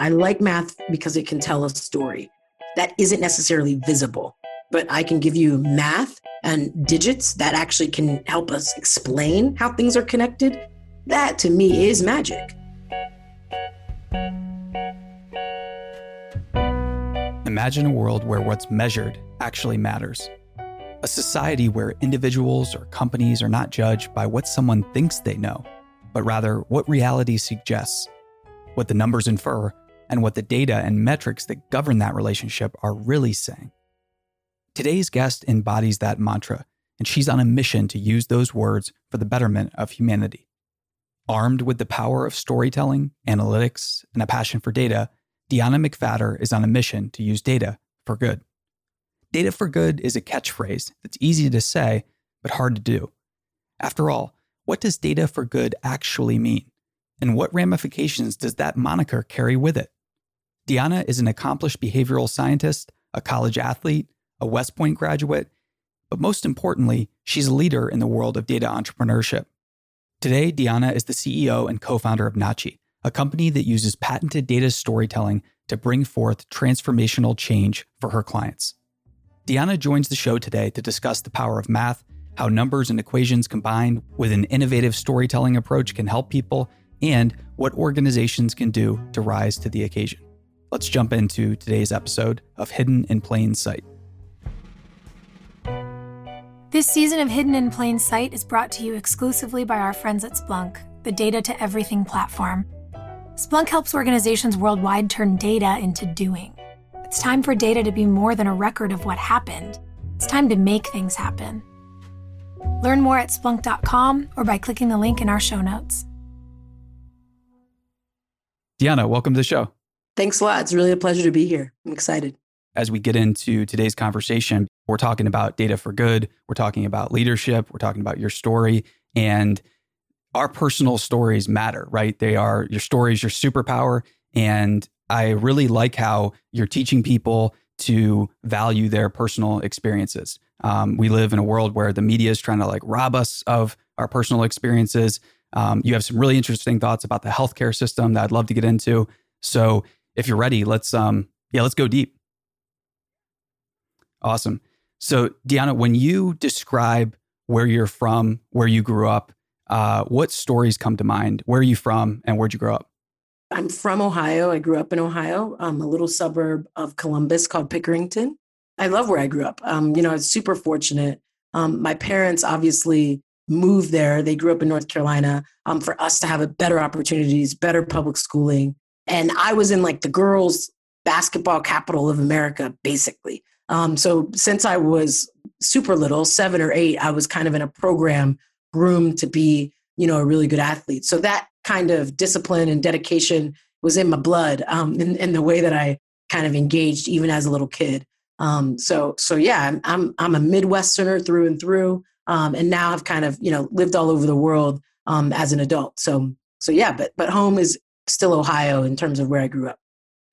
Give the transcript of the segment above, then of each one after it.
I like math because it can tell a story that isn't necessarily visible, but I can give you math and digits that actually can help us explain how things are connected. That to me is magic. Imagine a world where what's measured actually matters. A society where individuals or companies are not judged by what someone thinks they know, but rather what reality suggests, what the numbers infer, and what the data and metrics that govern that relationship are really saying. Today's guest embodies that mantra, and she's on a mission to use those words for the betterment of humanity. Armed with the power of storytelling, analytics, and a passion for data, Deanna McFatter is on a mission to use data for good. Data for good is a catchphrase that's easy to say, but hard to do. After all, what does data for good actually mean? And what ramifications does that moniker carry with it? Deanna is an accomplished behavioral scientist, a college athlete, a West Point graduate, but most importantly, she's a leader in the world of data entrepreneurship. Today, Deanna is the CEO and co founder of Nachi, a company that uses patented data storytelling to bring forth transformational change for her clients. Deanna joins the show today to discuss the power of math, how numbers and equations combined with an innovative storytelling approach can help people, and what organizations can do to rise to the occasion. Let's jump into today's episode of Hidden in Plain Sight. This season of Hidden in Plain Sight is brought to you exclusively by our friends at Splunk, the data to everything platform. Splunk helps organizations worldwide turn data into doing. It's time for data to be more than a record of what happened. It's time to make things happen. Learn more at splunk.com or by clicking the link in our show notes. Deanna, welcome to the show. Thanks a lot. It's really a pleasure to be here. I'm excited. As we get into today's conversation, we're talking about data for good, we're talking about leadership, we're talking about your story. And our personal stories matter, right? They are your stories, your superpower. And I really like how you're teaching people to value their personal experiences. Um, we live in a world where the media is trying to like rob us of our personal experiences. Um, you have some really interesting thoughts about the healthcare system that I'd love to get into. So if you're ready, let's um yeah, let's go deep. Awesome. So Deanna, when you describe where you're from, where you grew up, uh, what stories come to mind? Where are you from and where'd you grow up? I'm from Ohio. I grew up in Ohio, um, a little suburb of Columbus called Pickerington. I love where I grew up. Um, you know, I was super fortunate. Um, my parents obviously moved there. They grew up in North Carolina um, for us to have better opportunities, better public schooling. And I was in like the girls' basketball capital of America, basically. Um, so since I was super little, seven or eight, I was kind of in a program groomed to be, you know, a really good athlete. So that kind of discipline and dedication was in my blood um, in, in the way that I kind of engaged even as a little kid. Um, so, so yeah, I'm, I'm, a Midwesterner through and through. Um, and now I've kind of, you know, lived all over the world um, as an adult. So, so yeah, but, but home is still Ohio in terms of where I grew up.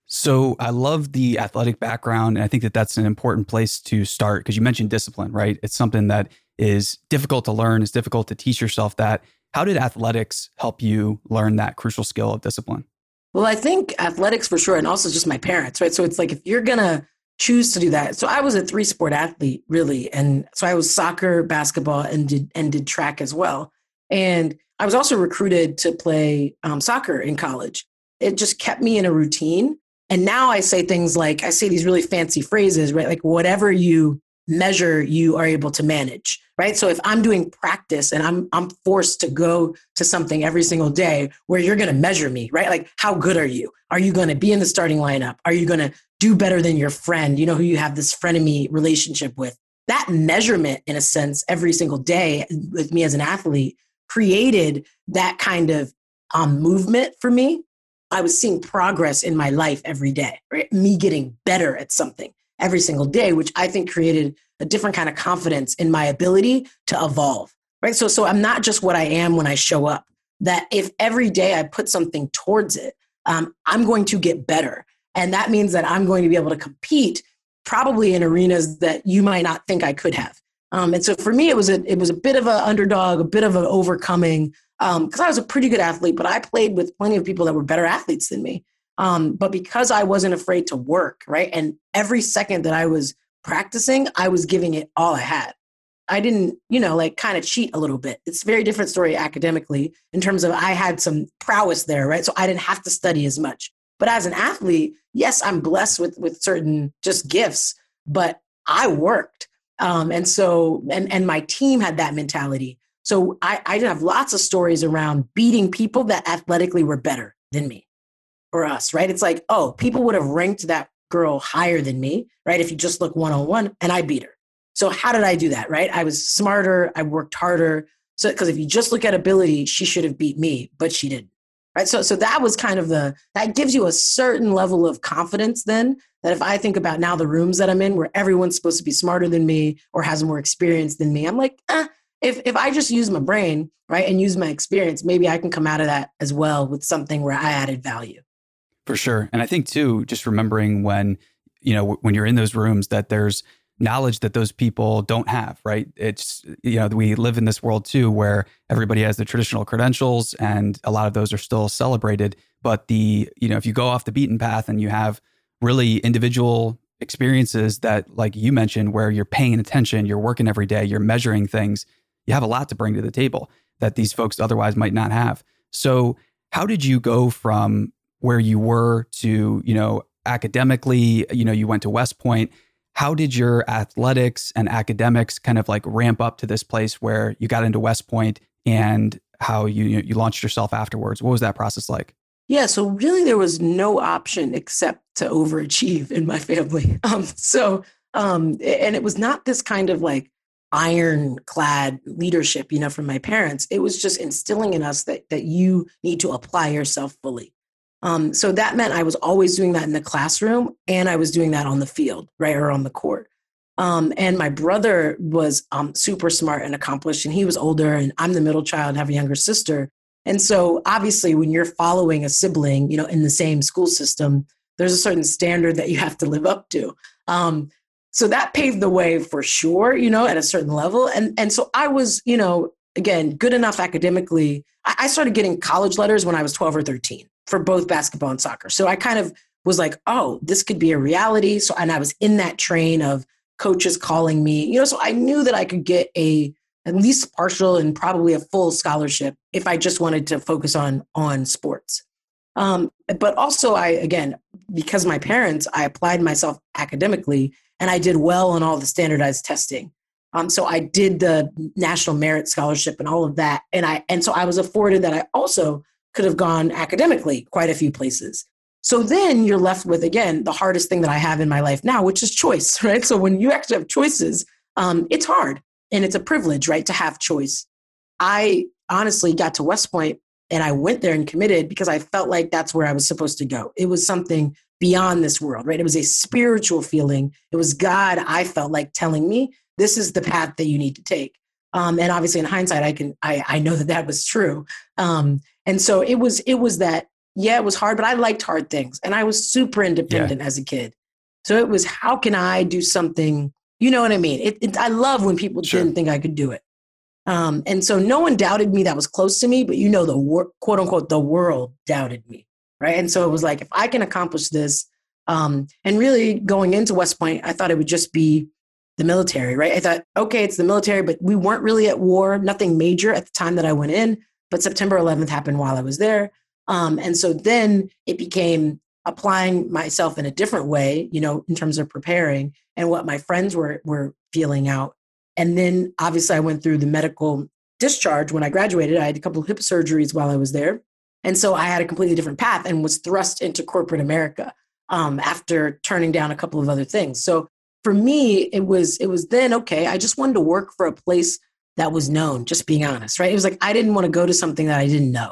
So I love the athletic background. And I think that that's an important place to start because you mentioned discipline, right? It's something that is difficult to learn, it's difficult to teach yourself that. How did athletics help you learn that crucial skill of discipline? Well, I think athletics for sure, and also just my parents, right? So it's like if you're going to choose to do that. So I was a three sport athlete, really. And so I was soccer, basketball, and did, and did track as well. And I was also recruited to play um, soccer in college. It just kept me in a routine. And now I say things like, I say these really fancy phrases, right? Like, whatever you measure you are able to manage right so if i'm doing practice and i'm i'm forced to go to something every single day where you're going to measure me right like how good are you are you going to be in the starting lineup are you going to do better than your friend you know who you have this frenemy relationship with that measurement in a sense every single day with me as an athlete created that kind of um, movement for me i was seeing progress in my life every day right me getting better at something every single day, which I think created a different kind of confidence in my ability to evolve. Right. So, so I'm not just what I am when I show up. That if every day I put something towards it, um, I'm going to get better. And that means that I'm going to be able to compete probably in arenas that you might not think I could have. Um, and so for me, it was a it was a bit of an underdog, a bit of an overcoming because um, I was a pretty good athlete, but I played with plenty of people that were better athletes than me. Um, but because I wasn't afraid to work, right? And every second that I was practicing, I was giving it all I had. I didn't, you know, like kind of cheat a little bit. It's a very different story academically in terms of I had some prowess there, right? So I didn't have to study as much. But as an athlete, yes, I'm blessed with with certain just gifts, but I worked. Um, and so and and my team had that mentality. So I, I have lots of stories around beating people that athletically were better than me or us, right? It's like, oh, people would have ranked that girl higher than me, right? If you just look one on one, and I beat her. So how did I do that, right? I was smarter, I worked harder. So because if you just look at ability, she should have beat me, but she didn't. Right. So so that was kind of the that gives you a certain level of confidence then that if I think about now the rooms that I'm in where everyone's supposed to be smarter than me or has more experience than me, I'm like, eh, if if I just use my brain, right, and use my experience, maybe I can come out of that as well with something where I added value. For sure. And I think too, just remembering when, you know, when you're in those rooms that there's knowledge that those people don't have, right? It's, you know, we live in this world too where everybody has the traditional credentials and a lot of those are still celebrated. But the, you know, if you go off the beaten path and you have really individual experiences that, like you mentioned, where you're paying attention, you're working every day, you're measuring things, you have a lot to bring to the table that these folks otherwise might not have. So, how did you go from where you were to, you know, academically, you know, you went to West Point. How did your athletics and academics kind of like ramp up to this place where you got into West Point and how you you launched yourself afterwards? What was that process like? Yeah, so really there was no option except to overachieve in my family. Um, so um, and it was not this kind of like ironclad leadership, you know, from my parents. It was just instilling in us that that you need to apply yourself fully. Um, so that meant I was always doing that in the classroom and I was doing that on the field, right, or on the court. Um, and my brother was um, super smart and accomplished, and he was older, and I'm the middle child have a younger sister. And so, obviously, when you're following a sibling, you know, in the same school system, there's a certain standard that you have to live up to. Um, so that paved the way for sure, you know, at a certain level. And and so I was, you know, again, good enough academically. I, I started getting college letters when I was 12 or 13 for both basketball and soccer. So I kind of was like, oh, this could be a reality. So, and I was in that train of coaches calling me, you know, so I knew that I could get a at least partial and probably a full scholarship if I just wanted to focus on on sports. Um, but also, I again because my parents, I applied myself academically and I did well on all the standardized testing. Um, so I did the national merit scholarship and all of that, and I and so I was afforded that I also could have gone academically quite a few places. So then you're left with, again, the hardest thing that I have in my life now, which is choice, right? So when you actually have choices, um, it's hard and it's a privilege, right, to have choice. I honestly got to West Point and I went there and committed because I felt like that's where I was supposed to go. It was something beyond this world, right? It was a spiritual feeling. It was God, I felt like telling me, this is the path that you need to take. Um, and obviously, in hindsight, I can I, I know that that was true. Um, and so it was it was that yeah, it was hard, but I liked hard things, and I was super independent yeah. as a kid. So it was how can I do something? You know what I mean? It, it I love when people sure. didn't think I could do it. Um, and so no one doubted me that was close to me, but you know the wor- quote unquote the world doubted me, right? And so it was like if I can accomplish this, um, and really going into West Point, I thought it would just be the military, right? I thought, okay, it's the military, but we weren't really at war, nothing major at the time that I went in. But September 11th happened while I was there. Um, and so then it became applying myself in a different way, you know, in terms of preparing and what my friends were were feeling out. And then obviously I went through the medical discharge when I graduated. I had a couple of hip surgeries while I was there. And so I had a completely different path and was thrust into corporate America um, after turning down a couple of other things. So for me, it was it was then okay. I just wanted to work for a place that was known. Just being honest, right? It was like I didn't want to go to something that I didn't know.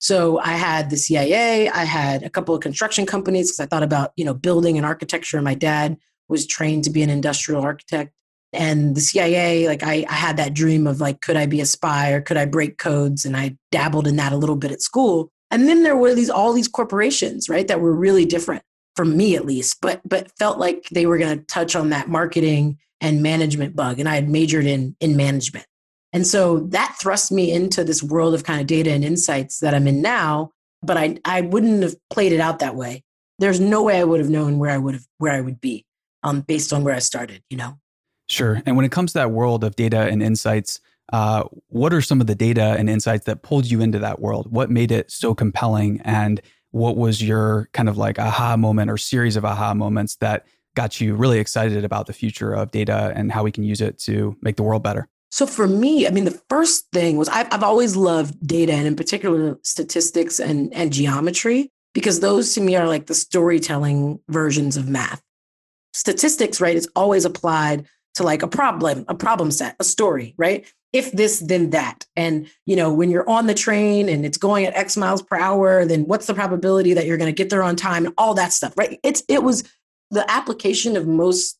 So I had the CIA. I had a couple of construction companies because I thought about you know building and architecture. My dad was trained to be an industrial architect, and the CIA. Like I, I had that dream of like, could I be a spy or could I break codes? And I dabbled in that a little bit at school. And then there were these all these corporations, right, that were really different for me at least, but but felt like they were going to touch on that marketing and management bug, and I had majored in in management, and so that thrust me into this world of kind of data and insights that I'm in now, but I I wouldn't have played it out that way. There's no way I would have known where I would have where I would be um, based on where I started, you know. Sure. And when it comes to that world of data and insights, uh, what are some of the data and insights that pulled you into that world? What made it so compelling? And what was your kind of like aha moment or series of aha moments that got you really excited about the future of data and how we can use it to make the world better? So for me, I mean, the first thing was I've, I've always loved data and in particular statistics and, and geometry because those to me are like the storytelling versions of math. Statistics, right, is always applied to like a problem, a problem set, a story, right? If this, then that. And, you know, when you're on the train and it's going at X miles per hour, then what's the probability that you're going to get there on time and all that stuff, right? It's, it was the application of most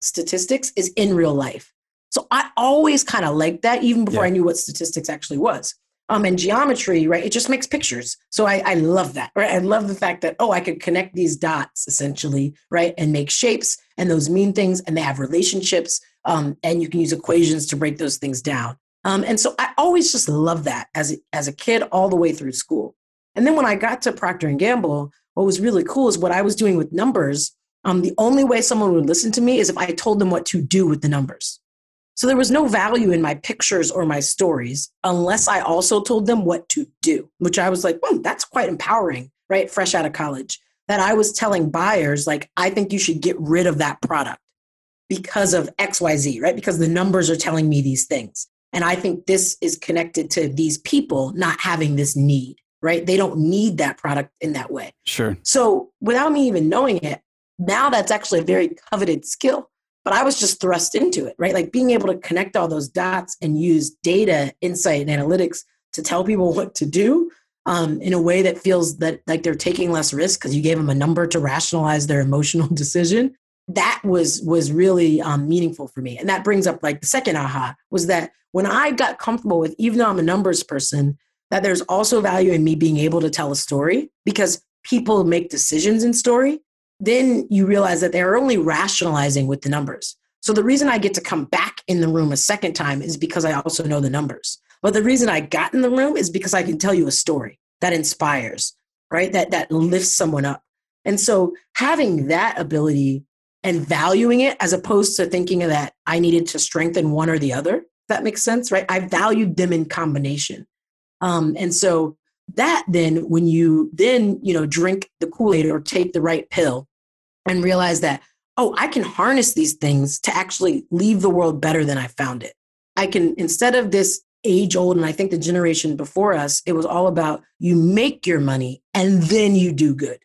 statistics is in real life. So I always kind of liked that, even before yeah. I knew what statistics actually was. Um, and geometry, right? It just makes pictures. So I, I love that, right? I love the fact that, oh, I could connect these dots essentially, right? And make shapes and those mean things and they have relationships. Um, and you can use equations to break those things down. Um, and so I always just loved that as a, as a kid all the way through school. And then when I got to Procter and Gamble, what was really cool is what I was doing with numbers. Um, the only way someone would listen to me is if I told them what to do with the numbers. So there was no value in my pictures or my stories unless I also told them what to do, which I was like, well, that's quite empowering, right? Fresh out of college. That I was telling buyers, like, I think you should get rid of that product because of XYZ, right? Because the numbers are telling me these things. And I think this is connected to these people not having this need, right? They don't need that product in that way. Sure. So without me even knowing it, now that's actually a very coveted skill but I was just thrust into it, right? Like being able to connect all those dots and use data, insight, and analytics to tell people what to do um, in a way that feels that like they're taking less risk because you gave them a number to rationalize their emotional decision. That was was really um, meaningful for me, and that brings up like the second aha was that when I got comfortable with, even though I'm a numbers person, that there's also value in me being able to tell a story because people make decisions in story then you realize that they're only rationalizing with the numbers. So the reason I get to come back in the room a second time is because I also know the numbers. But the reason I got in the room is because I can tell you a story that inspires, right? That that lifts someone up. And so having that ability and valuing it as opposed to thinking of that I needed to strengthen one or the other, that makes sense, right? I valued them in combination. Um, and so that then when you then you know drink the kool-aid or take the right pill and realize that, oh, I can harness these things to actually leave the world better than I found it. I can, instead of this age old, and I think the generation before us, it was all about you make your money and then you do good,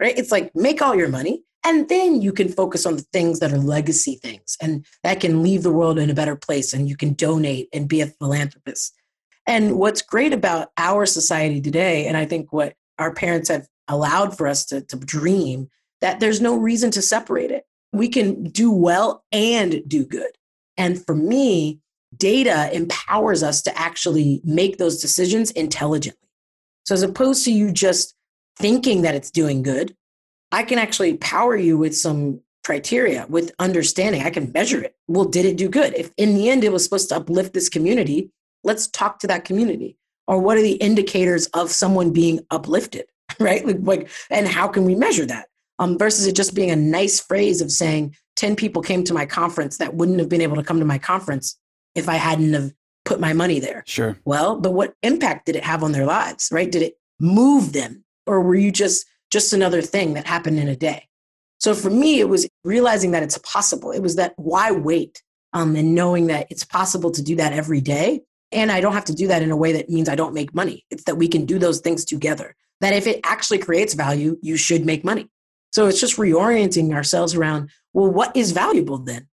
right? It's like make all your money and then you can focus on the things that are legacy things and that can leave the world in a better place and you can donate and be a philanthropist. And what's great about our society today, and I think what our parents have allowed for us to, to dream that there's no reason to separate it. We can do well and do good. And for me, data empowers us to actually make those decisions intelligently. So as opposed to you just thinking that it's doing good, I can actually power you with some criteria, with understanding. I can measure it. Well, did it do good? If in the end it was supposed to uplift this community, let's talk to that community. Or what are the indicators of someone being uplifted, right? Like, like and how can we measure that? um, versus it just being a nice phrase of saying 10 people came to my conference that wouldn't have been able to come to my conference if I hadn't have put my money there. Sure. Well, but what impact did it have on their lives, right? Did it move them or were you just just another thing that happened in a day? So for me, it was realizing that it's possible. It was that why wait? Um, and knowing that it's possible to do that every day. And I don't have to do that in a way that means I don't make money. It's that we can do those things together. That if it actually creates value, you should make money. So it's just reorienting ourselves around, well, what is valuable then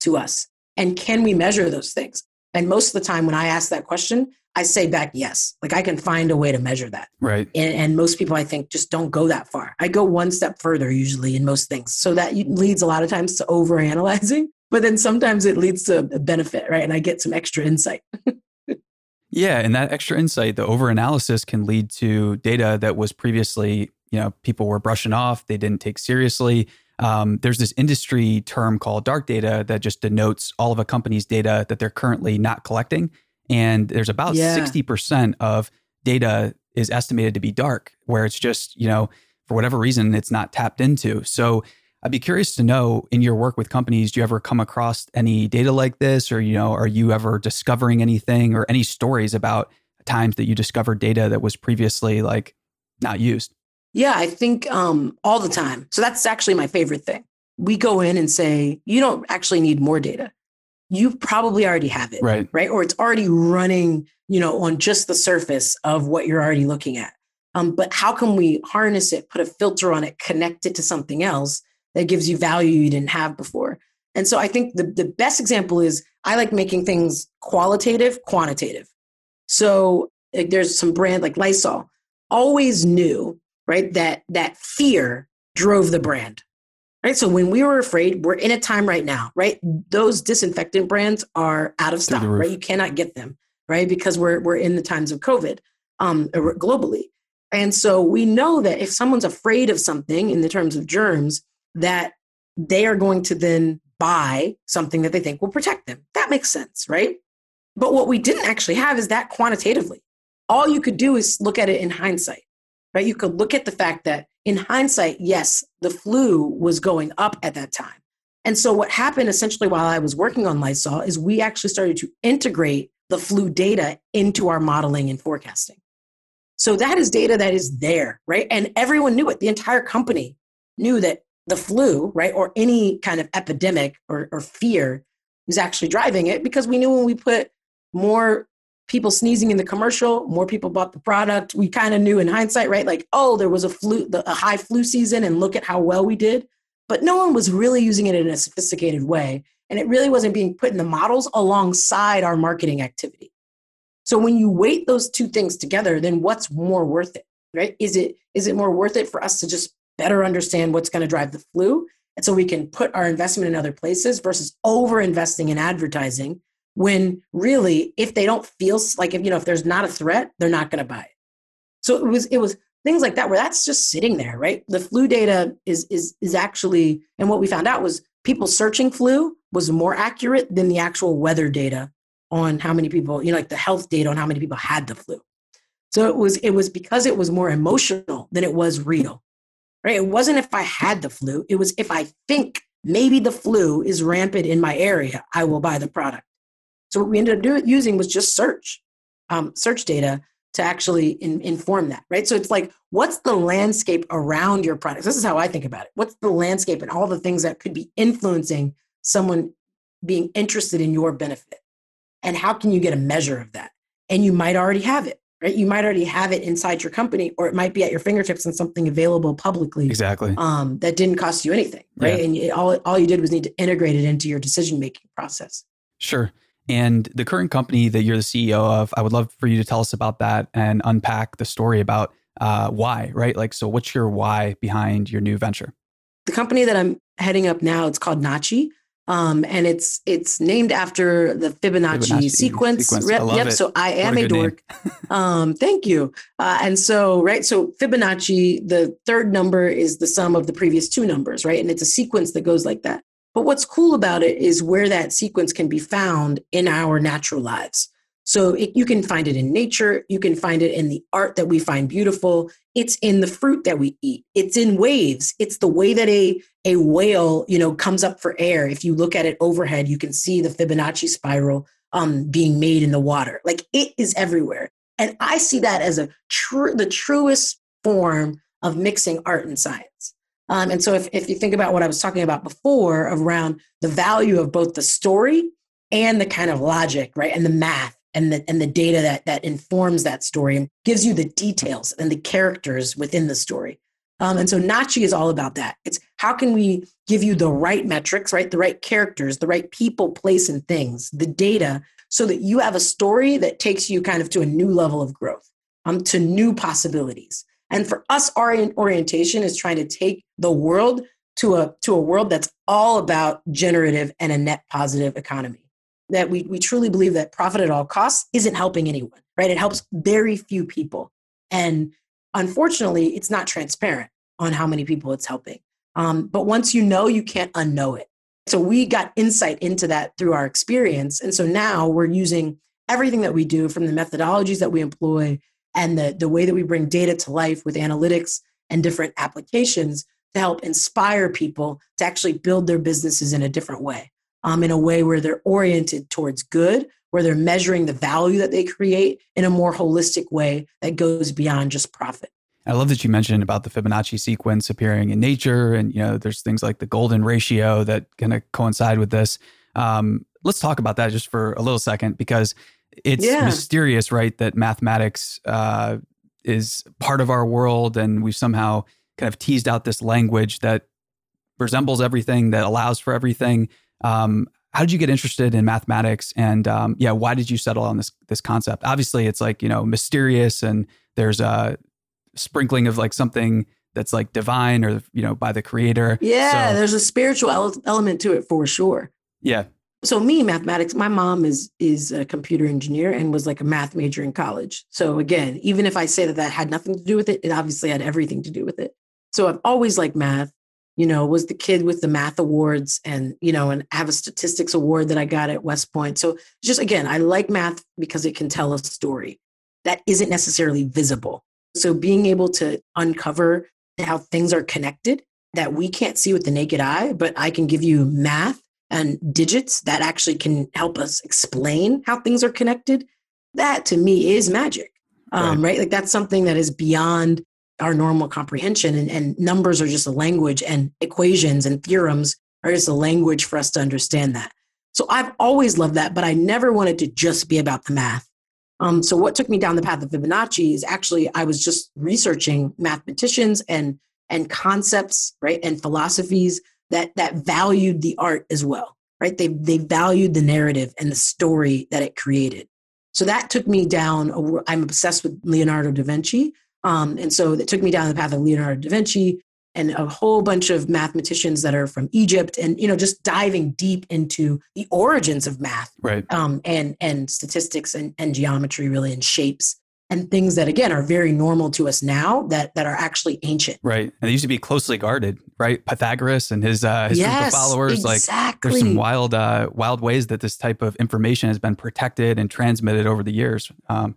to us? And can we measure those things? And most of the time when I ask that question, I say back, yes. Like I can find a way to measure that. Right. And, and, most people, I think, just don't go that far. I go one step further usually in most things. So that leads a lot of times to over analyzing, but then sometimes it leads to a benefit, right? And I get some extra insight. yeah. And that extra insight, the over analysis can lead to data that was previously you know people were brushing off they didn't take seriously um, there's this industry term called dark data that just denotes all of a company's data that they're currently not collecting and there's about yeah. 60% of data is estimated to be dark, where it's just, you know, for whatever reason, it's not tapped into. So I'd be curious to know in your work with companies, do you ever come across any data like this? Or, you know, are you ever discovering anything or any stories about times that you discovered data that was previously like not used? Yeah, I think um, all the time. So that's actually my favorite thing. We go in and say, you don't actually need more data. You probably already have it. Right. Right. Or it's already running, you know, on just the surface of what you're already looking at. Um, but how can we harness it, put a filter on it, connect it to something else that gives you value you didn't have before? And so I think the, the best example is I like making things qualitative, quantitative. So like, there's some brand like Lysol always knew, right, that that fear drove the brand. Right. So when we were afraid, we're in a time right now, right? Those disinfectant brands are out of stock, right? You cannot get them, right? Because we're we're in the times of COVID um, globally. And so we know that if someone's afraid of something in the terms of germs, that they are going to then buy something that they think will protect them. That makes sense, right? But what we didn't actually have is that quantitatively. All you could do is look at it in hindsight, right? You could look at the fact that in hindsight, yes, the flu was going up at that time. And so what happened essentially while I was working on Lysol is we actually started to integrate the flu data into our modeling and forecasting. So that is data that is there, right? And everyone knew it. The entire company knew that the flu, right, or any kind of epidemic or, or fear was actually driving it because we knew when we put more people sneezing in the commercial, more people bought the product. We kind of knew in hindsight, right? Like, oh, there was a flu, a high flu season, and look at how well we did. But no one was really using it in a sophisticated way. And it really wasn't being put in the models alongside our marketing activity. So when you weight those two things together, then what's more worth it, right? Is it is it more worth it for us to just better understand what's going to drive the flu, and so we can put our investment in other places versus over investing in advertising when really, if they don't feel like if you know if there's not a threat, they're not going to buy it. So it was it was things like that where that's just sitting there, right? The flu data is is is actually, and what we found out was people searching flu was more accurate than the actual weather data on how many people, you know, like the health data on how many people had the flu. So it was it was because it was more emotional than it was real. Right? It wasn't if I had the flu, it was if I think maybe the flu is rampant in my area, I will buy the product. So what we ended up doing, using was just search, um, search data to actually in, inform that, right? So it's like, what's the landscape around your products? This is how I think about it. What's the landscape and all the things that could be influencing someone being interested in your benefit? And how can you get a measure of that? And you might already have it, right? You might already have it inside your company, or it might be at your fingertips and something available publicly. Exactly. Um, that didn't cost you anything, right? Yeah. And you, all all you did was need to integrate it into your decision making process. Sure. And the current company that you're the CEO of, I would love for you to tell us about that and unpack the story about uh, why, right? Like, so what's your why behind your new venture? The company that I'm heading up now, it's called Nachi. Um, and it's it's named after the Fibonacci, Fibonacci sequence. sequence. Yep, yep. So I am a, a dork. um, thank you. Uh, and so right, so Fibonacci, the third number is the sum of the previous two numbers, right? And it's a sequence that goes like that. But what's cool about it is where that sequence can be found in our natural lives. So it, you can find it in nature, you can find it in the art that we find beautiful. It's in the fruit that we eat. It's in waves. It's the way that a a whale, you know, comes up for air. If you look at it overhead, you can see the Fibonacci spiral um, being made in the water. Like it is everywhere, and I see that as a true the truest form of mixing art and science. Um, and so if, if you think about what I was talking about before around the value of both the story and the kind of logic, right? And the math and the and the data that that informs that story and gives you the details and the characters within the story. Um, and so Nachi is all about that. It's how can we give you the right metrics, right? The right characters, the right people, place, and things, the data, so that you have a story that takes you kind of to a new level of growth, um, to new possibilities. And for us, our orientation is trying to take the world to a to a world that's all about generative and a net positive economy. That we we truly believe that profit at all costs isn't helping anyone, right? It helps very few people. And unfortunately, it's not transparent on how many people it's helping. Um, but once you know, you can't unknow it. So we got insight into that through our experience. And so now we're using everything that we do from the methodologies that we employ and the, the way that we bring data to life with analytics and different applications to help inspire people to actually build their businesses in a different way, um, in a way where they're oriented towards good, where they're measuring the value that they create in a more holistic way that goes beyond just profit. I love that you mentioned about the Fibonacci sequence appearing in nature, and you know, there's things like the golden ratio that kind of coincide with this. Um, let's talk about that just for a little second because it's yeah. mysterious, right? That mathematics uh, is part of our world, and we've somehow kind of teased out this language that resembles everything, that allows for everything. Um, how did you get interested in mathematics, and um, yeah, why did you settle on this this concept? Obviously, it's like you know mysterious, and there's a sprinkling of like something that's like divine or you know by the creator. Yeah, so, there's a spiritual element to it for sure. Yeah, so me mathematics my mom is is a computer engineer and was like a math major in college. So again even if i say that that had nothing to do with it it obviously had everything to do with it. So i've always liked math you know was the kid with the math awards and you know and have a statistics award that i got at west point. So just again i like math because it can tell a story that isn't necessarily visible. So being able to uncover how things are connected that we can't see with the naked eye but i can give you math and digits that actually can help us explain how things are connected, that to me is magic. Um, right. right. Like that's something that is beyond our normal comprehension. And, and numbers are just a language, and equations and theorems are just a language for us to understand that. So I've always loved that, but I never wanted to just be about the math. Um, so what took me down the path of Fibonacci is actually I was just researching mathematicians and and concepts, right, and philosophies that that valued the art as well right? They they valued the narrative and the story that it created. So that took me down i'm obsessed with leonardo da vinci um, and so it took me down the path of leonardo da vinci and a whole bunch of mathematicians that are from egypt and you know just diving deep into the origins of math right. um, and and statistics and, and geometry really and shapes and things that again are very normal to us now that that are actually ancient. Right. And they used to be closely guarded, right? Pythagoras and his uh his yes, followers. Exactly. Like there's some wild uh wild ways that this type of information has been protected and transmitted over the years. Um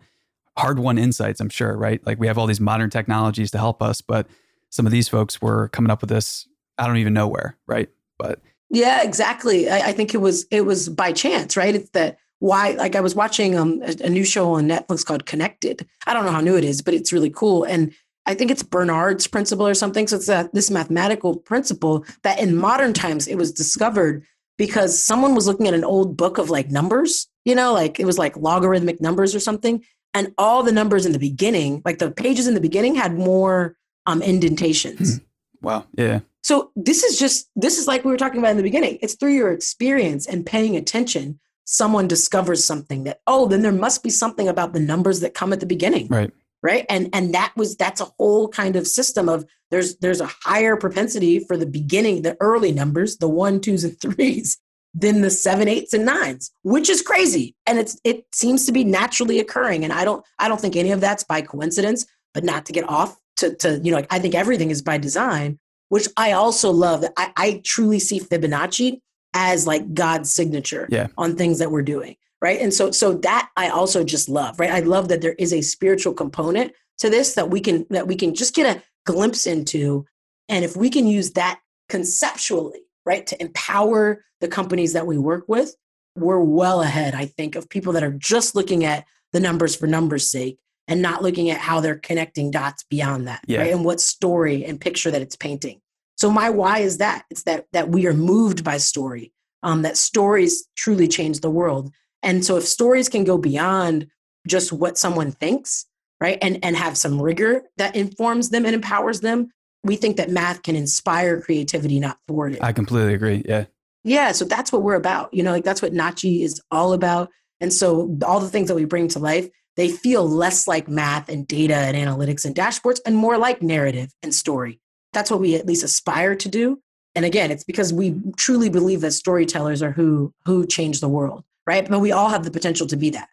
hard won insights, I'm sure, right? Like we have all these modern technologies to help us, but some of these folks were coming up with this, I don't even know where, right? But yeah, exactly. I, I think it was it was by chance, right? It's that why like i was watching um, a, a, new show on netflix called connected. I don't know how new it is but it's really cool and i think it's Benford's principle or something so it's a, this mathematical principle that in modern times it was discovered because someone was looking at an old book of like numbers you know like it was like logarithmic numbers or something and all the numbers in the beginning like the pages in the beginning had more um indentations. Hmm. wow. Yeah. So this is just this is like we were talking about in the beginning. It's through your experience and paying attention someone discovers something that oh then there must be something about the numbers that come at the beginning. Right. Right? And and that was that's a whole kind of system of there's there's a higher propensity for the beginning the early numbers the one twos and threes than the seven eights and nines which is crazy. And it's it seems to be naturally occurring. And i don't i don't think any of that's by coincidence but not to get off to to you know i think everything is by design which i also love. That i, I truly see fibonacci as like God's signature yeah. on things that we're doing. Right. And so so that I also just love, right? I love that there is a spiritual component to this that we can that we can just get a glimpse into. And if we can use that conceptually, right, to empower the companies that we work with, we're well ahead, I think, of people that are just looking at the numbers for numbers' sake and not looking at how they're connecting dots beyond that, yeah. right? And what story and picture that it's painting. So my why is that it's that that we are moved by story. Um, that stories truly change the world. And so if stories can go beyond just what someone thinks, right, and and have some rigor that informs them and empowers them, we think that math can inspire creativity, not thwart it. I completely agree. Yeah. Yeah. So that's what we're about. You know, like that's what Nachi is all about. And so all the things that we bring to life, they feel less like math and data and analytics and dashboards and more like narrative and story. That's what we at least aspire to do. And again, it's because we truly believe that storytellers are who who change the world, right? But we all have the potential to be that.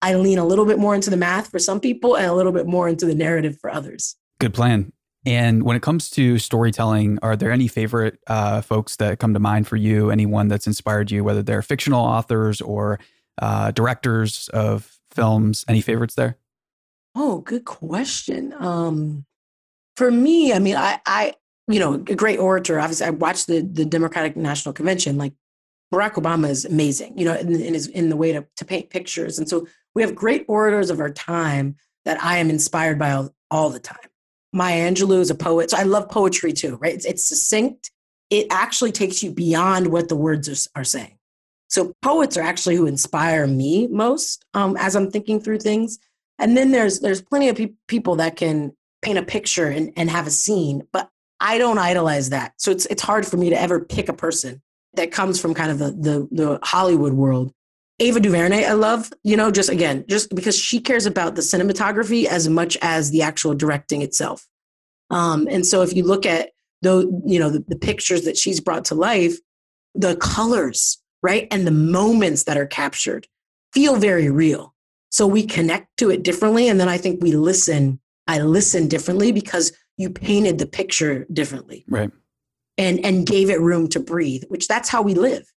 I lean a little bit more into the math for some people and a little bit more into the narrative for others. Good plan. And when it comes to storytelling, are there any favorite uh, folks that come to mind for you? Anyone that's inspired you, whether they're fictional authors or uh, directors of films? Any favorites there? Oh, good question. Um, for me, I mean, I, I, you know, a great orator. Obviously, I watched the the Democratic National Convention. Like Barack Obama is amazing, you know, in, in his in the way to to paint pictures, and so we have great orators of our time that I am inspired by all, all the time. Maya Angelou is a poet, so I love poetry too. Right? It's, it's succinct. It actually takes you beyond what the words are, are saying. So poets are actually who inspire me most um, as I'm thinking through things. And then there's there's plenty of pe- people that can paint a picture and, and have a scene, but I don't idolize that. So it's it's hard for me to ever pick a person that comes from kind of the the, the Hollywood world. Ava DuVernay, I love, you know, just again, just because she cares about the cinematography as much as the actual directing itself. Um, and so if you look at the, you know, the, the pictures that she's brought to life, the colors, right, and the moments that are captured feel very real. So we connect to it differently. And then I think we listen. I listen differently because you painted the picture differently. Right. And and gave it room to breathe, which that's how we live.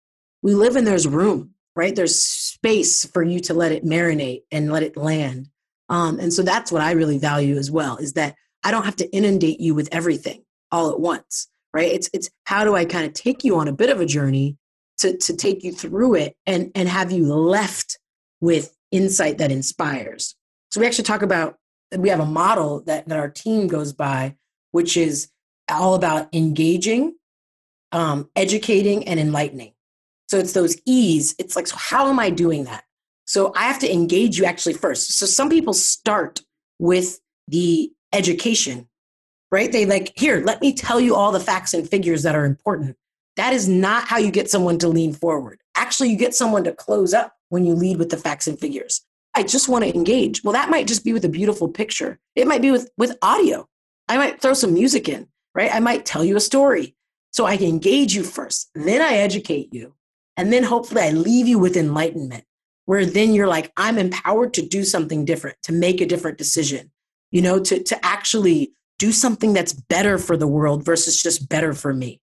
We live and there's room, right? There's space for you to let it marinate and let it land. Um, and so that's what I really value as well, is that I don't have to inundate you with everything all at once, right? It's it's how do I kind of take you on a bit of a journey to to take you through it and and have you left with insight that inspires. So we actually talk about we have a model that, that our team goes by, which is all about engaging, um, educating, and enlightening. So it's those E's. It's like, so how am I doing that? So I have to engage you actually first. So some people start with the education, right? They like, here, let me tell you all the facts and figures that are important. That is not how you get someone to lean forward. Actually, you get someone to close up when you lead with the facts and figures. I just want to engage. Well, that might just be with a beautiful picture. It might be with, with audio. I might throw some music in, right? I might tell you a story. So I can engage you first. Then I educate you. And then hopefully I leave you with enlightenment, where then you're like, I'm empowered to do something different, to make a different decision, you know, to, to actually do something that's better for the world versus just better for me.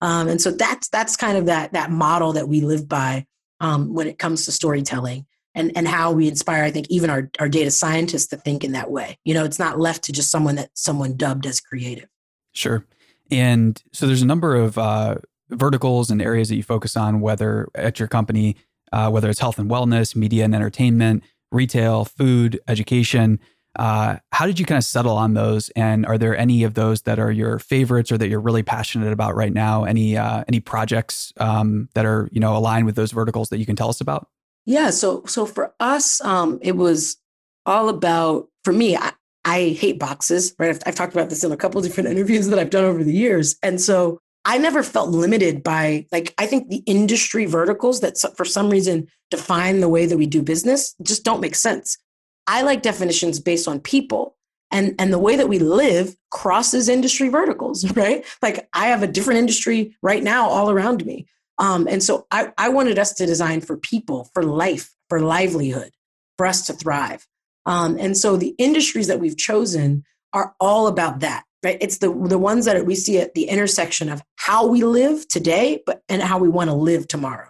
Um, and so that's that's kind of that that model that we live by um, when it comes to storytelling and, and how we inspire, I think, even our, our data scientists to think in that way. You know, it's not left to just someone that someone dubbed as creative. Sure. And so there's a number of uh, verticals and areas that you focus on, whether at your company, uh, whether it's health and wellness, media and entertainment, retail, food, education. Uh, how did you kind of settle on those? And are there any of those that are your favorites or that you're really passionate about right now? Any uh, any projects um, that are you know aligned with those verticals that you can tell us about? Yeah. So so for us, um, it was all about for me. I, I hate boxes, right? I've, I've talked about this in a couple different interviews that I've done over the years, and so I never felt limited by like I think the industry verticals that for some reason define the way that we do business just don't make sense. I like definitions based on people and and the way that we live crosses industry verticals, right? Like I have a different industry right now all around me. Um, and so I, I wanted us to design for people, for life, for livelihood, for us to thrive. Um, and so the industries that we've chosen are all about that, right? It's the, the ones that we see at the intersection of how we live today, but and how we want to live tomorrow,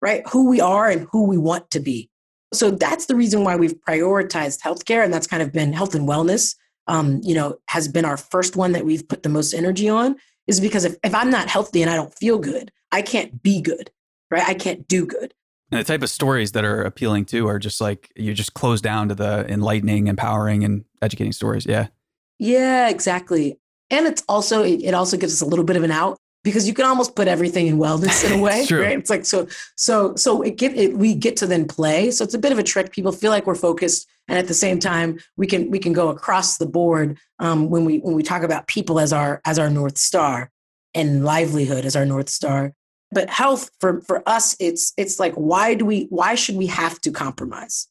right? Who we are and who we want to be. So that's the reason why we've prioritized healthcare, and that's kind of been health and wellness. Um, you know, has been our first one that we've put the most energy on, is because if, if I'm not healthy and I don't feel good, I can't be good, right? I can't do good. And the type of stories that are appealing to are just like you just close down to the enlightening, empowering, and educating stories. Yeah. Yeah, exactly. And it's also it also gives us a little bit of an out because you can almost put everything in wellness in a way, it's right? It's like so so so it get it, we get to then play. So it's a bit of a trick. People feel like we're focused, and at the same time, we can we can go across the board um, when we when we talk about people as our as our north star and livelihood as our north star. But health for for us it's it's like why do we why should we have to compromise?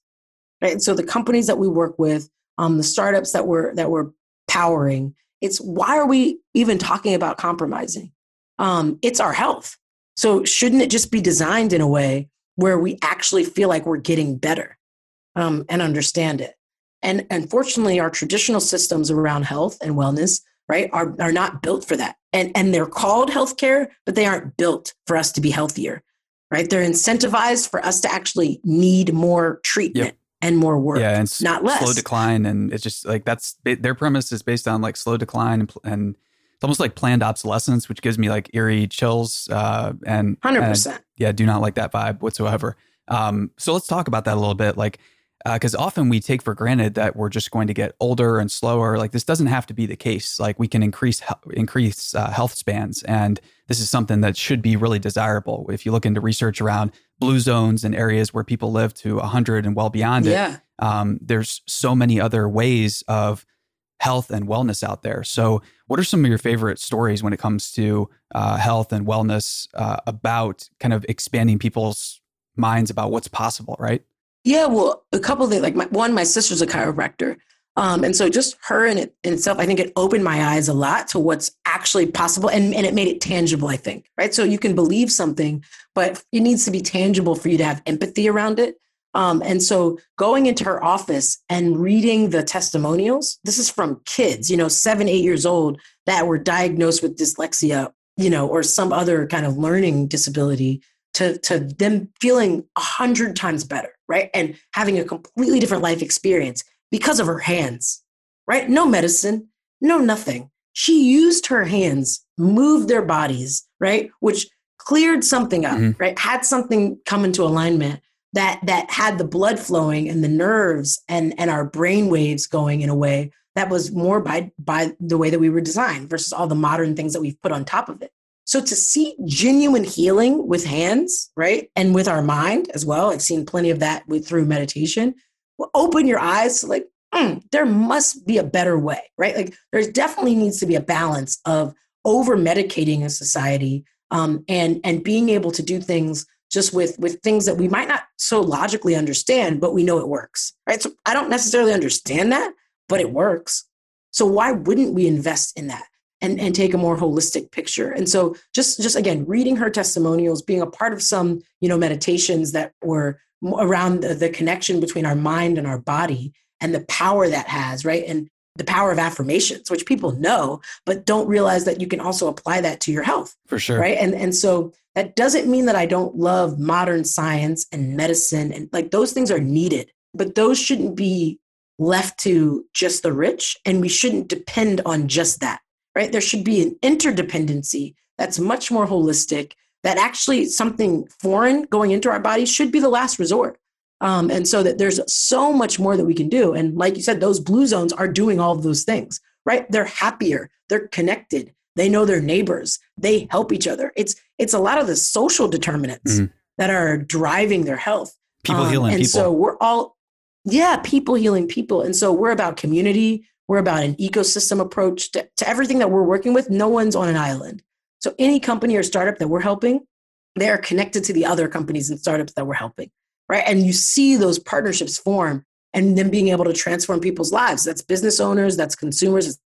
Right? And so the companies that we work with um the startups that we're that we're powering it's why are we even talking about compromising? Um it's our health. So shouldn't it just be designed in a way where we actually feel like we're getting better um, and understand it and unfortunately our traditional systems around health and wellness right are, are not built for that and and they're called healthcare but they aren't built for us to be healthier right they're incentivized for us to actually need more treatment yep. and more work. Yeah, and not less. Slow decline, and it's just like that's their premise is based on like slow decline and, and it's almost like planned obsolescence, which gives me like eerie chills. Uh, and hundred percent, yeah, do not like that vibe whatsoever. Um, so let's talk about that a little bit, like because uh, often we take for granted that we're just going to get older and slower. Like this doesn't have to be the case. Like we can increase increase uh, health spans, and this is something that should be really desirable. If you look into research around blue zones and areas where people live to 100 and well beyond yeah. it, um, there's so many other ways of health and wellness out there. So, what are some of your favorite stories when it comes to uh, health and wellness uh, about kind of expanding people's minds about what's possible, right? Yeah, well, a couple of things. Like my, one, my sister's a chiropractor, um, and so just her in, it, in itself, I think it opened my eyes a lot to what's actually possible, and and it made it tangible. I think, right? So you can believe something, but it needs to be tangible for you to have empathy around it. Um, and so going into her office and reading the testimonials, this is from kids, you know, seven, eight years old that were diagnosed with dyslexia, you know, or some other kind of learning disability to, to them feeling a hundred times better, right? And having a completely different life experience because of her hands, right? No medicine, no nothing. She used her hands, moved their bodies, right? Which cleared something up, mm-hmm. right? Had something come into alignment that that had the blood flowing and the nerves and and our brain waves going in a way that was more by by the way that we were designed versus all the modern things that we've put on top of it so to see genuine healing with hands right and with our mind as well i've seen plenty of that with through meditation open your eyes to like mm, there must be a better way right? Like there's definitely needs to be a balance of over medicating a society um, and and being able to do things just with with things that we might not so logically understand but we know it works right? So i don't necessarily understand that but it works. So why wouldn't we invest in that and and take a more holistic picture. And so just just again reading her testimonials being a part of some you know meditations that were around the, the connection between our mind and our body and the power that has right? And the power of affirmations which people know but don't realize that you can also apply that to your health for sure. right? And and so that doesn't mean that I don't love modern science and medicine and like those things are needed, but those shouldn't be left to just the rich and we shouldn't depend on just that, right? There should be an interdependency that's much more holistic that actually something foreign going into our bodies should be the last resort. Um, and so that there's so much more that we can do. And like you said, those blue zones are doing all of those things, right? They're happier, they're connected, they know their neighbors they help each other it's it's a lot of the social determinants mm-hmm. that are driving their health people um, healing and people. so we're all yeah people healing people and so we're about community we're about an ecosystem approach to, to everything that we're working with. No one's on an island. So any company or startup that we're helping they are connected to the other companies and startups that we're helping right? And you see those partnerships form and then being able to transform people's lives. That's business owners that's consumers it's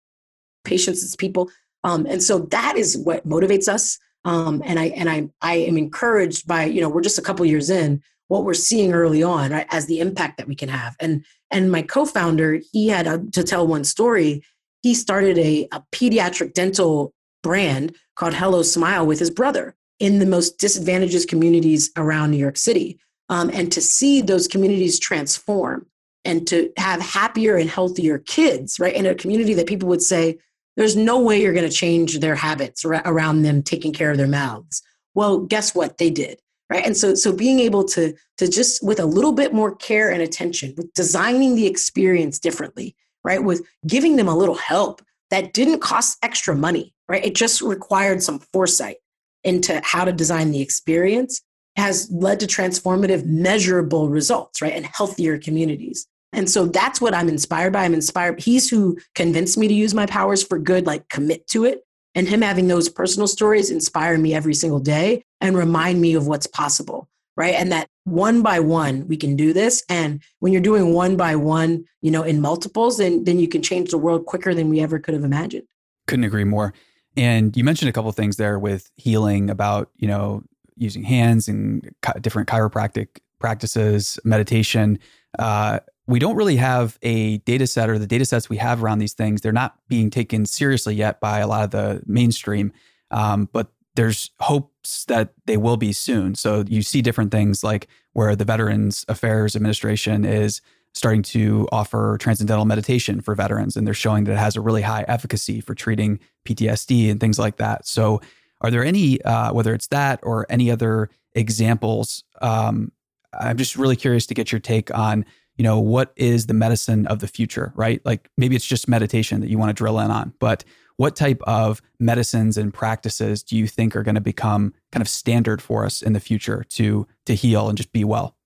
patients it's people. Um, and so that is what motivates us. Um, and I and I I am encouraged by you know we're just a couple years in what we're seeing early on right as the impact that we can have. And and my co-founder he had a, to tell one story. He started a, a pediatric dental brand called Hello Smile with his brother in the most disadvantaged communities around New York City. Um, and to see those communities transform and to have happier and healthier kids, right? In a community that people would say, there's no way you're going to change their habits around them taking care of their mouths. Well, guess what? They did. Right. And so, so being able to, to just with a little bit more care and attention, with designing the experience differently, right? With giving them a little help that didn't cost extra money, right? It just required some foresight into how to design the experience has led to transformative, measurable results, right? And healthier communities. And so that's what I'm inspired by. I'm inspired. He's who convinced me to use my powers for good, like commit to it. And him having those personal stories inspire me every single day and remind me of what's possible, right? And that one by one, we can do this. And when you're doing one by one, you know, in multiples, then, then you can change the world quicker than we ever could have imagined. Couldn't agree more. And you mentioned a couple things there with healing about, you know, using hands and different chiropractic practices, meditation. Uh, we don't really have a data set or the data sets we have around these things they're not being taken seriously yet by a lot of the mainstream um, but there's hopes that they will be soon so you see different things like where the veterans affairs administration is starting to offer transcendental meditation for veterans, and they're showing that it has a really high efficacy for treating PTSD and things like that. So, are there any, uh, whether it's that or any other examples? Um, I'm just really curious to get your take on, you know, what is the medicine of the future, right? Like maybe it's just meditation that you want to drill in on, but what type of medicines and practices do you think are going to become kind of standard for us in the future to to heal and just be well?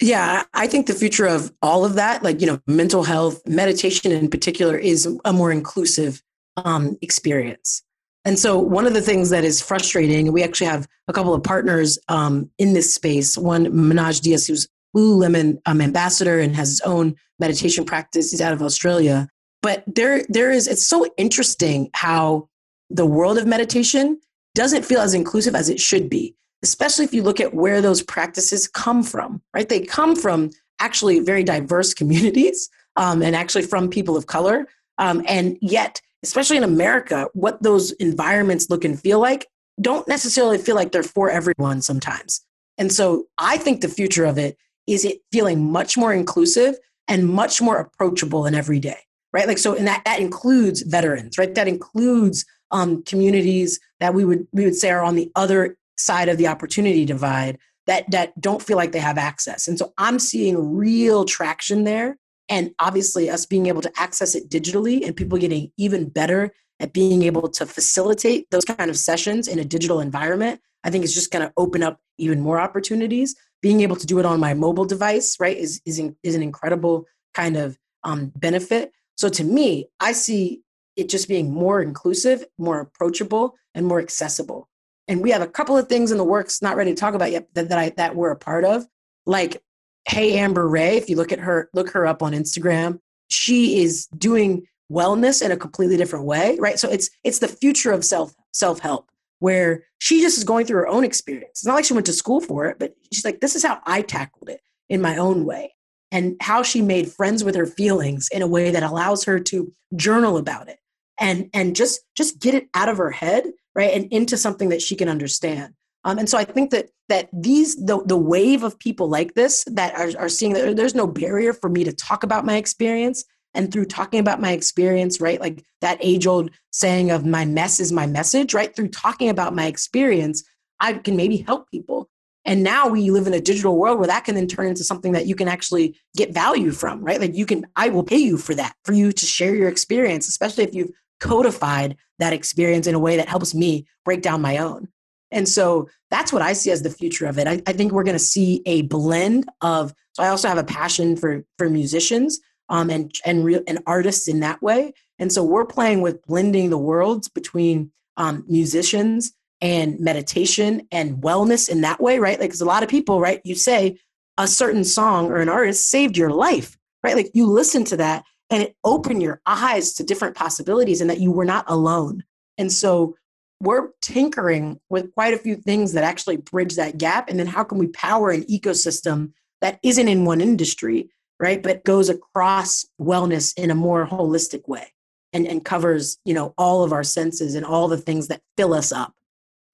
Yeah, I think the future of all of that, like, you know, mental health, meditation in particular, is a more inclusive um, experience. And so, one of the things that is frustrating, we actually have a couple of partners um, in this space. One, Manoj Dias, who's Lululemon um, ambassador and has his own meditation practice. He's out of Australia. But there, there is. It's so interesting how the world of meditation doesn't feel as inclusive as it should be especially if you look at where those practices come from, right? They come from actually very diverse communities um, and actually from people of color. Um, and yet, especially in America, what those environments look and feel like don't necessarily feel like they're for everyone sometimes. And so I think the future of it is it feeling much more inclusive and much more approachable in every day, right? Like, so, and that, that includes veterans, right? That includes um, communities that we would, we would say are on the other side of the opportunity divide that that don't feel like they have access. And so I'm seeing real traction there and obviously us being able to access it digitally and people getting even better at being able to facilitate those kind of sessions in a digital environment i think is just going to open up even more opportunities. Being able to do it on my mobile device right is is, in, is an incredible kind of um, benefit. So to me i see it just being more inclusive more approachable and more accessible. And we have a couple of things in the works not ready to talk about yet that, that i that we're a part of. Like hey Amber Rae if you look at her look her up on instagram she is doing wellness in a completely different way right? So it's it's the future of self self help where she just is going through her own experience. It's not like she went to school for it but she's like this is how i tackled it in my own way and how she made friends with her feelings in a way that allows her to journal about it and and just just get it out of her head right and into something that she can understand. Um, and so i think that that these the, the wave of people like this that are, are seeing that there's no barrier for me to talk about my experience and through talking about my experience right like that age old saying of my mess is my message right through talking about my experience i can maybe help people and now we live in a digital world where that can then turn into something that you can actually get value from right like you can i will pay you for that for you to share your experience especially if you've codified that experience in a way that helps me break down my own. And so that's what I see as the future of it. I, I think we're going to see a blend of. So I also have a passion for for musicians um, and and and artists in that way. And so we're playing with blending the worlds between um, musicians and meditation and wellness in that way, right? Like, because a lot of people, right? You say a certain song or an artist saved your life, right? Like you listen to that and it opened your eyes to different possibilities and that you were not alone. And so we're tinkering with quite a few things that actually bridge that gap. And then how can we power an ecosystem that isn't in one industry, right? But goes across wellness in a more holistic way and, and covers, you know, all of our senses and all the things that fill us up.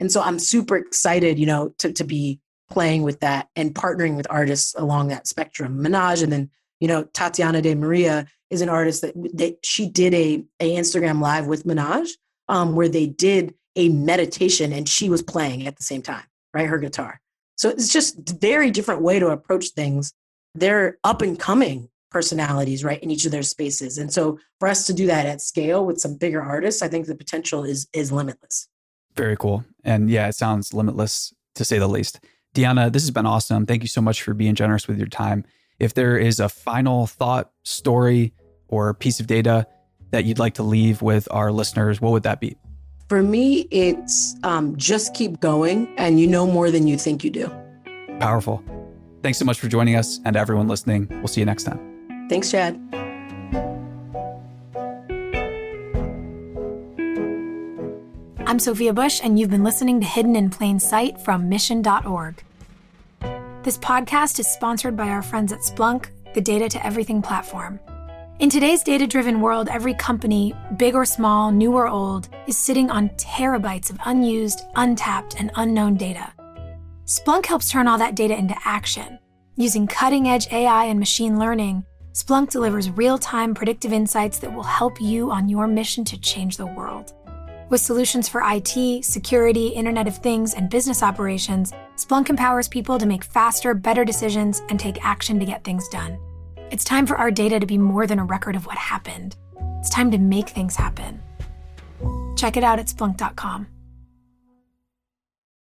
And so I'm super excited, you know, to, to be playing with that and partnering with artists along that spectrum. Manoj and then, you know, Tatiana DeMaria is an artist that they, she did a, a Instagram live with Manoj um, where they did a meditation and she was playing at the same time, right? Her guitar. So it's just very different way to approach things. They're up and coming personalities, right, in each of their spaces. And so for us to do that at scale with some bigger artists, I think the potential is is limitless. Very cool. And yeah, it sounds limitless to say the least. Deanna, this has been awesome. Thank you so much for being generous with your time. If there is a final thought, story, or piece of data that you'd like to leave with our listeners, what would that be? For me, it's um, just keep going and you know more than you think you do. Powerful. Thanks so much for joining us and everyone listening. We'll see you next time. Thanks, Chad. I'm Sophia Bush, and you've been listening to Hidden in Plain Sight from Mission.org. This podcast is sponsored by our friends at Splunk, the Data to Everything platform. In today's data driven world, every company, big or small, new or old, is sitting on terabytes of unused, untapped, and unknown data. Splunk helps turn all that data into action. Using cutting edge AI and machine learning, Splunk delivers real time predictive insights that will help you on your mission to change the world. With solutions for IT, security, Internet of Things, and business operations, Splunk empowers people to make faster, better decisions and take action to get things done. It's time for our data to be more than a record of what happened. It's time to make things happen. Check it out at Splunk.com.